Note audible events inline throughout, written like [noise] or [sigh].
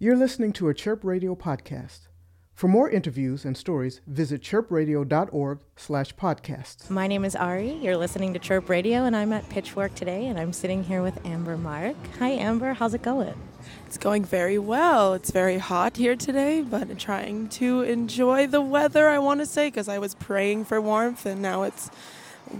You're listening to a Chirp Radio podcast. For more interviews and stories, visit chirpradio.org slash podcasts. My name is Ari. You're listening to Chirp Radio, and I'm at Pitchfork today, and I'm sitting here with Amber Mark. Hi, Amber. How's it going? It's going very well. It's very hot here today, but I'm trying to enjoy the weather, I want to say, because I was praying for warmth, and now it's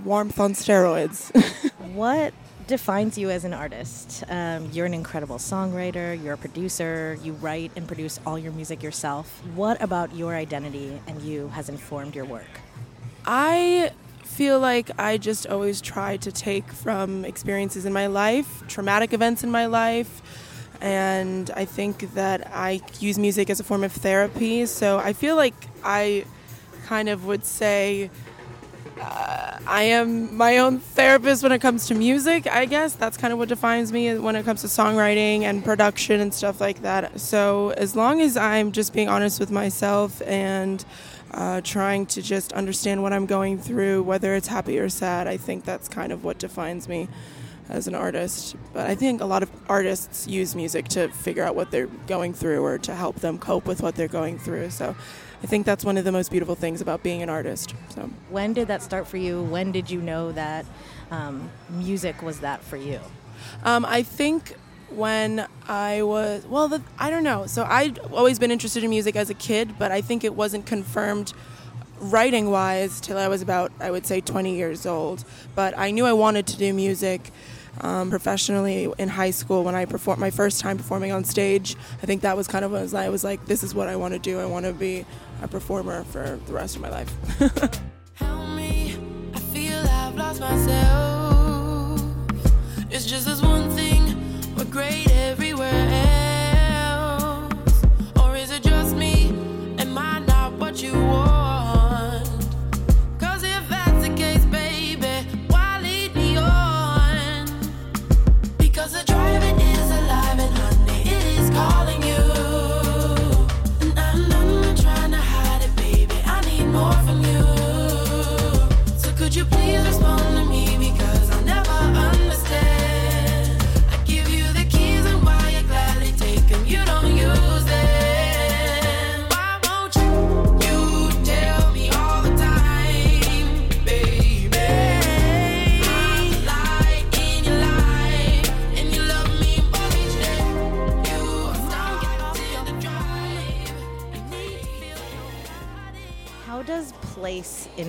warmth on steroids. [laughs] what defines you as an artist? Um, you're an incredible songwriter, you're a producer, you write and produce all your music yourself. What about your identity and you has informed your work? I feel like I just always try to take from experiences in my life, traumatic events in my life, and I think that I use music as a form of therapy. So I feel like I kind of would say uh, I am my own therapist when it comes to music, I guess. That's kind of what defines me when it comes to songwriting and production and stuff like that. So, as long as I'm just being honest with myself and uh, trying to just understand what I'm going through, whether it's happy or sad, I think that's kind of what defines me as an artist. But I think a lot of artists use music to figure out what they're going through or to help them cope with what they're going through. So I think that's one of the most beautiful things about being an artist. So when did that start for you? When did you know that um, music was that for you? Um, I think when I was well, the, I don't know. So I'd always been interested in music as a kid, but I think it wasn't confirmed writing wise till I was about I would say 20 years old. But I knew I wanted to do music um, professionally in high school when I performed my first time performing on stage. I think that was kind of when I was like, this is what I want to do. I want to be a performer for the rest of my life. [laughs] It's just this one thing, we're great everywhere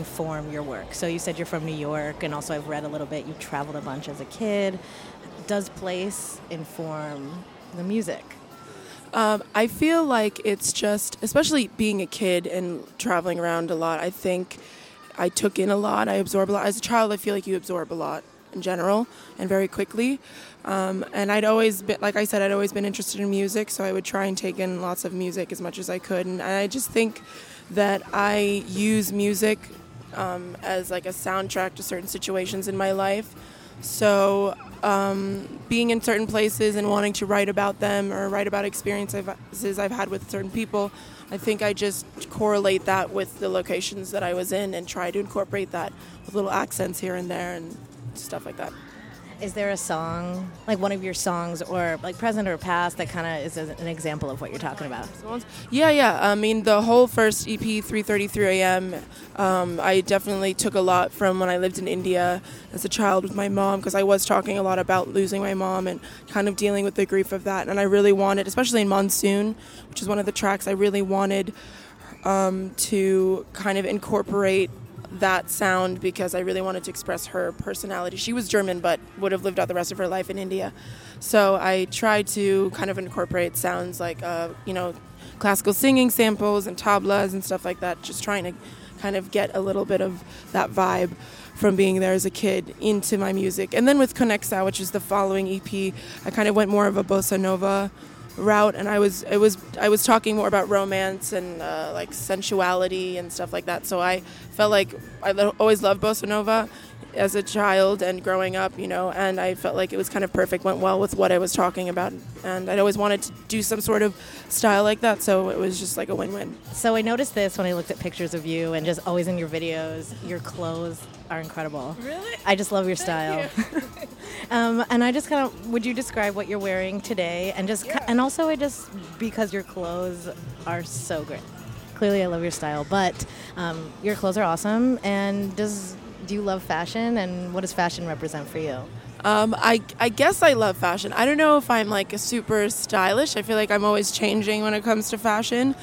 inform your work? So you said you're from New York, and also I've read a little bit. You traveled a bunch as a kid. Does place inform the music? Um, I feel like it's just, especially being a kid and traveling around a lot. I think I took in a lot. I absorb a lot. As a child, I feel like you absorb a lot in general and very quickly. Um, and I'd always been, like I said, I'd always been interested in music, so I would try and take in lots of music as much as I could. And I just think that I use music um, as like a soundtrack to certain situations in my life. So um, being in certain places and wanting to write about them or write about experiences I've had with certain people, I think I just correlate that with the locations that I was in and try to incorporate that with little accents here and there and stuff like that. Is there a song, like one of your songs, or like present or past, that kind of is an example of what you're talking about? Yeah, yeah. I mean, the whole first EP, 3:33 a.m. Um, I definitely took a lot from when I lived in India as a child with my mom, because I was talking a lot about losing my mom and kind of dealing with the grief of that. And I really wanted, especially in Monsoon, which is one of the tracks, I really wanted um, to kind of incorporate that sound because I really wanted to express her personality. She was German but would have lived out the rest of her life in India. So I tried to kind of incorporate sounds like, uh, you know, classical singing samples and tablas and stuff like that, just trying to kind of get a little bit of that vibe from being there as a kid into my music. And then with Conexão, which is the following EP, I kind of went more of a bossa nova route and I was it was I was talking more about romance and uh, like sensuality and stuff like that. So I felt like I always loved bossa nova as a child and growing up, you know, and I felt like it was kind of perfect, went well with what I was talking about. And I'd always wanted to do some sort of style like that, so it was just like a win win. So I noticed this when I looked at pictures of you and just always in your videos. Your clothes are incredible. Really? I just love your style. [laughs] um, and I just kind of, would you describe what you're wearing today? And just, Yeah. and also I just, because your clothes are so great. Clearly I love your style, but um, your clothes are awesome. And does, do you love fashion? And what does fashion represent for you? Um, I, I guess I love fashion. I don't know if I'm like a super stylish. I feel like I'm always changing when it comes to fashion.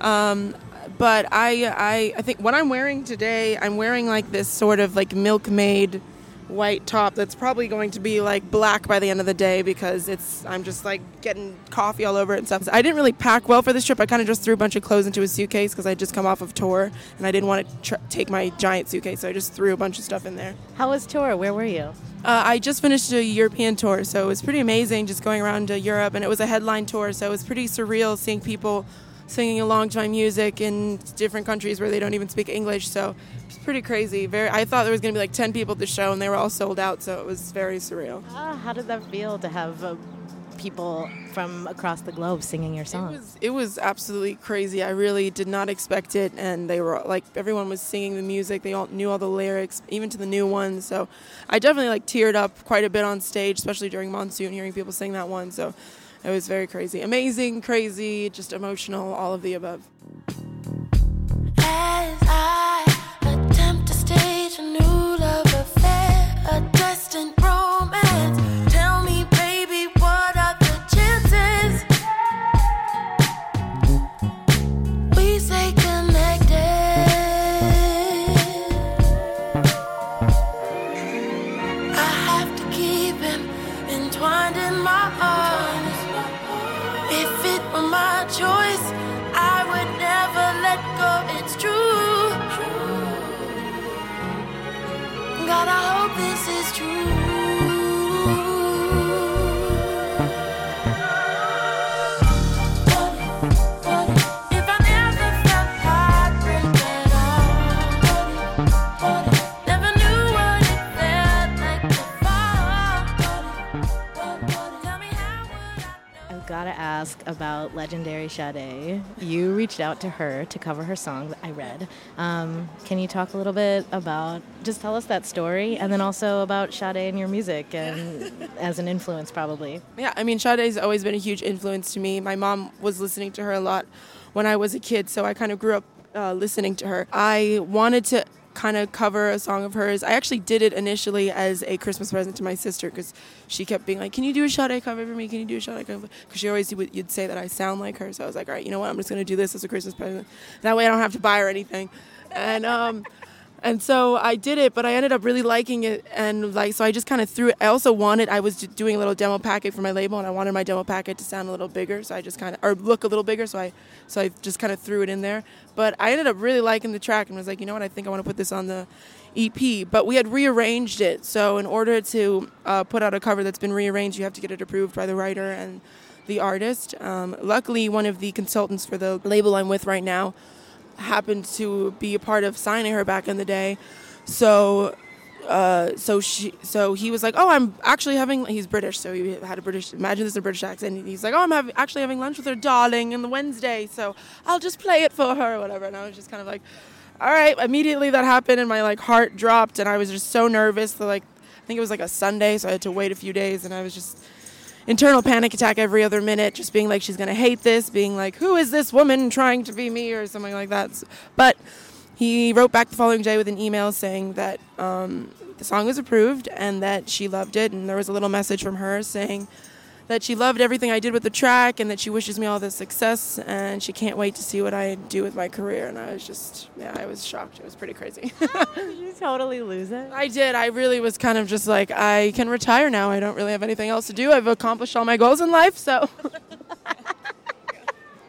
Um, but I, I, I think what I'm wearing today, I'm wearing like this sort of like milkmaid white top that's probably going to be like black by the end of the day because it's I'm just like getting coffee all over it and stuff. I didn't really pack well for this trip. I kind of just threw a bunch of clothes into a suitcase because I just come off of tour and I didn't want to tr- take my giant suitcase, so I just threw a bunch of stuff in there. How was tour? Where were you? Uh, I just finished a European tour, so it was pretty amazing just going around to Europe, and it was a headline tour, so it was pretty surreal seeing people singing along to my music in different countries where they don't even speak English. So it's pretty crazy. Very, I thought there was going to be like ten people at the show, and they were all sold out, so it was very surreal. Ah, how did that feel to have uh, people from across the globe singing your It songs? was, it was absolutely crazy. I really did not expect it, and they were like everyone was singing the music. They all knew all the lyrics, even to the new ones. So I definitely like teared up quite a bit on stage, especially during Monsoon, hearing people sing that one. So it was very crazy, amazing, crazy, just emotional, all of the above. I would never let go. It's true. God, I hope this is true. Ask about legendary Sade. You reached out to her to cover her song that I read. Um, can you talk a little bit about, just tell us that story, and then also about Sade and your music and [laughs] as an influence, probably. Yeah, I mean, Sade's always been a huge influence to me. My mom was listening to her a lot when I was a kid, so I kind of grew up uh, listening to her. I wanted to kind of cover a song of hers. I actually did it initially as a Christmas present to my sister because she kept being like, "Can you do a Sade cover for me? Can you do a Sade cover?" Because she always would you'd say that I sound like her, so I was like, "All right, you know what? I'm just gonna do this as a Christmas present. That way, I don't have to buy her anything." And um, and so I did it, but I ended up really liking it, and like so I just kind of threw it. I also wanted I was doing a little demo packet for my label, and I wanted my demo packet to sound a little bigger, so I just kind of or look a little bigger, so I so I just kind of threw it in there. But I ended up really liking the track, and was like, you know what, I think I want to put this on the EP. But we had rearranged it, so in order to uh, put out a cover that's been rearranged, you have to get it approved by the writer and the artist. Um, luckily, one of the consultants for the label I'm with right now happened to be a part of signing her back in the day. So uh, so she so he was like, "Oh, I'm actually having he's British, so he had a British imagine this is a British accent. He's like, "Oh, I'm having, actually having lunch with her darling on the Wednesday, so I'll just play it for her or whatever." And I was just kind of like, "All right." Immediately that happened and my like heart dropped and I was just so nervous. that like I think it was like a Sunday, so I had to wait a few days and I was just internal panic attack every other minute, just being like, she's gonna hate this, being like, who is this woman trying to be me or something like that. But he wrote back the following day with an email saying that um, the song was approved and that she loved it, and there was a little message from her saying that she loved everything I did with the track and that she wishes me all the success and she can't wait to see what I do with my career. And I was just, yeah, I was shocked. It was pretty crazy. [laughs] Did [laughs] you totally lose it? I did. I really was kind of just like, I can retire now. I don't really have anything else to do. I've accomplished all my goals in life, so. [laughs]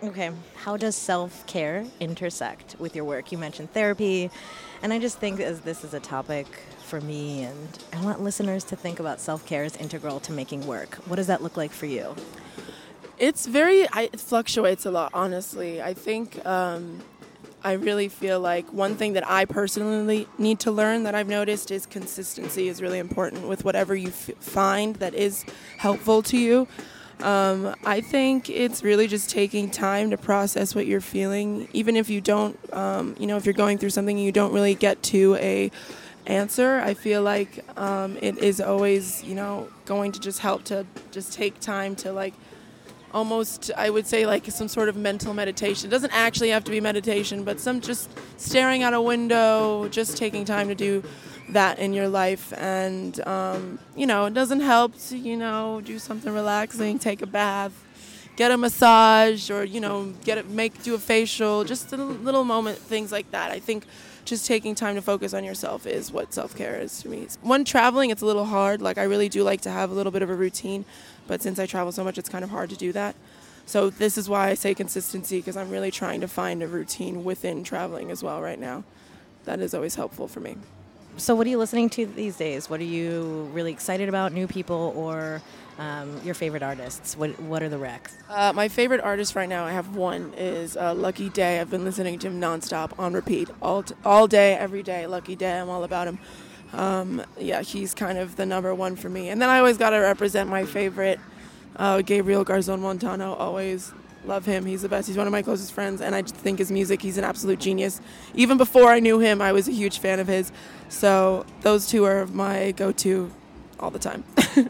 Okay. How does self care intersect with your work? You mentioned therapy, and I just think as this is a topic for me, and I want listeners to think about self care as integral to making work. What does that look like for you? It's very, I, it fluctuates a lot, honestly. I think um, I really feel like one thing that I personally need to learn that I've noticed is consistency is really important with whatever you f- find that is helpful to you. Um, I think it's really just taking time to process what you're feeling, even if you don't, um, you know, if you're going through something and you don't really get to a answer. I feel like um, it is always, you know, going to just help to just take time to like almost I would say like some sort of mental meditation. It doesn't actually have to be meditation, but some just staring out a window, just taking time to do that in your life and um, you know it doesn't help to you know do something relaxing take a bath get a massage or you know get make do a facial just a little moment things like that i think just taking time to focus on yourself is what self-care is to me when traveling it's a little hard like i really do like to have a little bit of a routine but since I travel so much, it's kind of hard to do that. So this is why I say consistency because I'm really trying to find a routine within traveling as well right now. That is always helpful for me. So, what are you listening to these days? What are you really excited about? New people or um, your favorite artists? What What are the recs? Uh, my favorite artist right now, I have one, is uh, Lucky Daye. I've been listening to him nonstop on repeat all t- all day, every day. Lucky Daye, I'm all about him um, yeah, he's kind of the number one for me. And then I always got to represent my favorite, uh, Gabriel Garzon Montano. Always love him. He's the best. He's one of my closest friends, and I think his music, he's an absolute genius. Even before I knew him, I was a huge fan of his. So those two are my go to all the time. [laughs]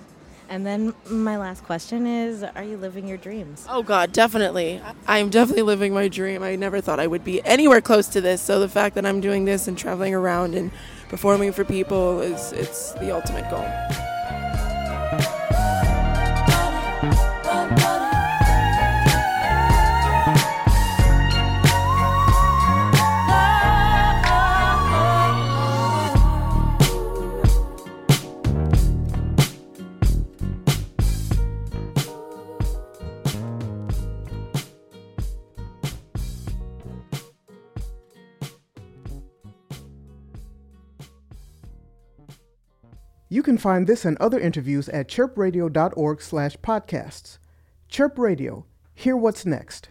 And then my last question is Are you living your dreams? Oh, God, definitely. I'm definitely living my dream. I never thought I would be anywhere close to this. So the fact that I'm doing this and traveling around and performing for people is it's the ultimate goal. You can find this and other interviews at chirpradio.org slash podcasts. Chirp Radio. Hear what's next.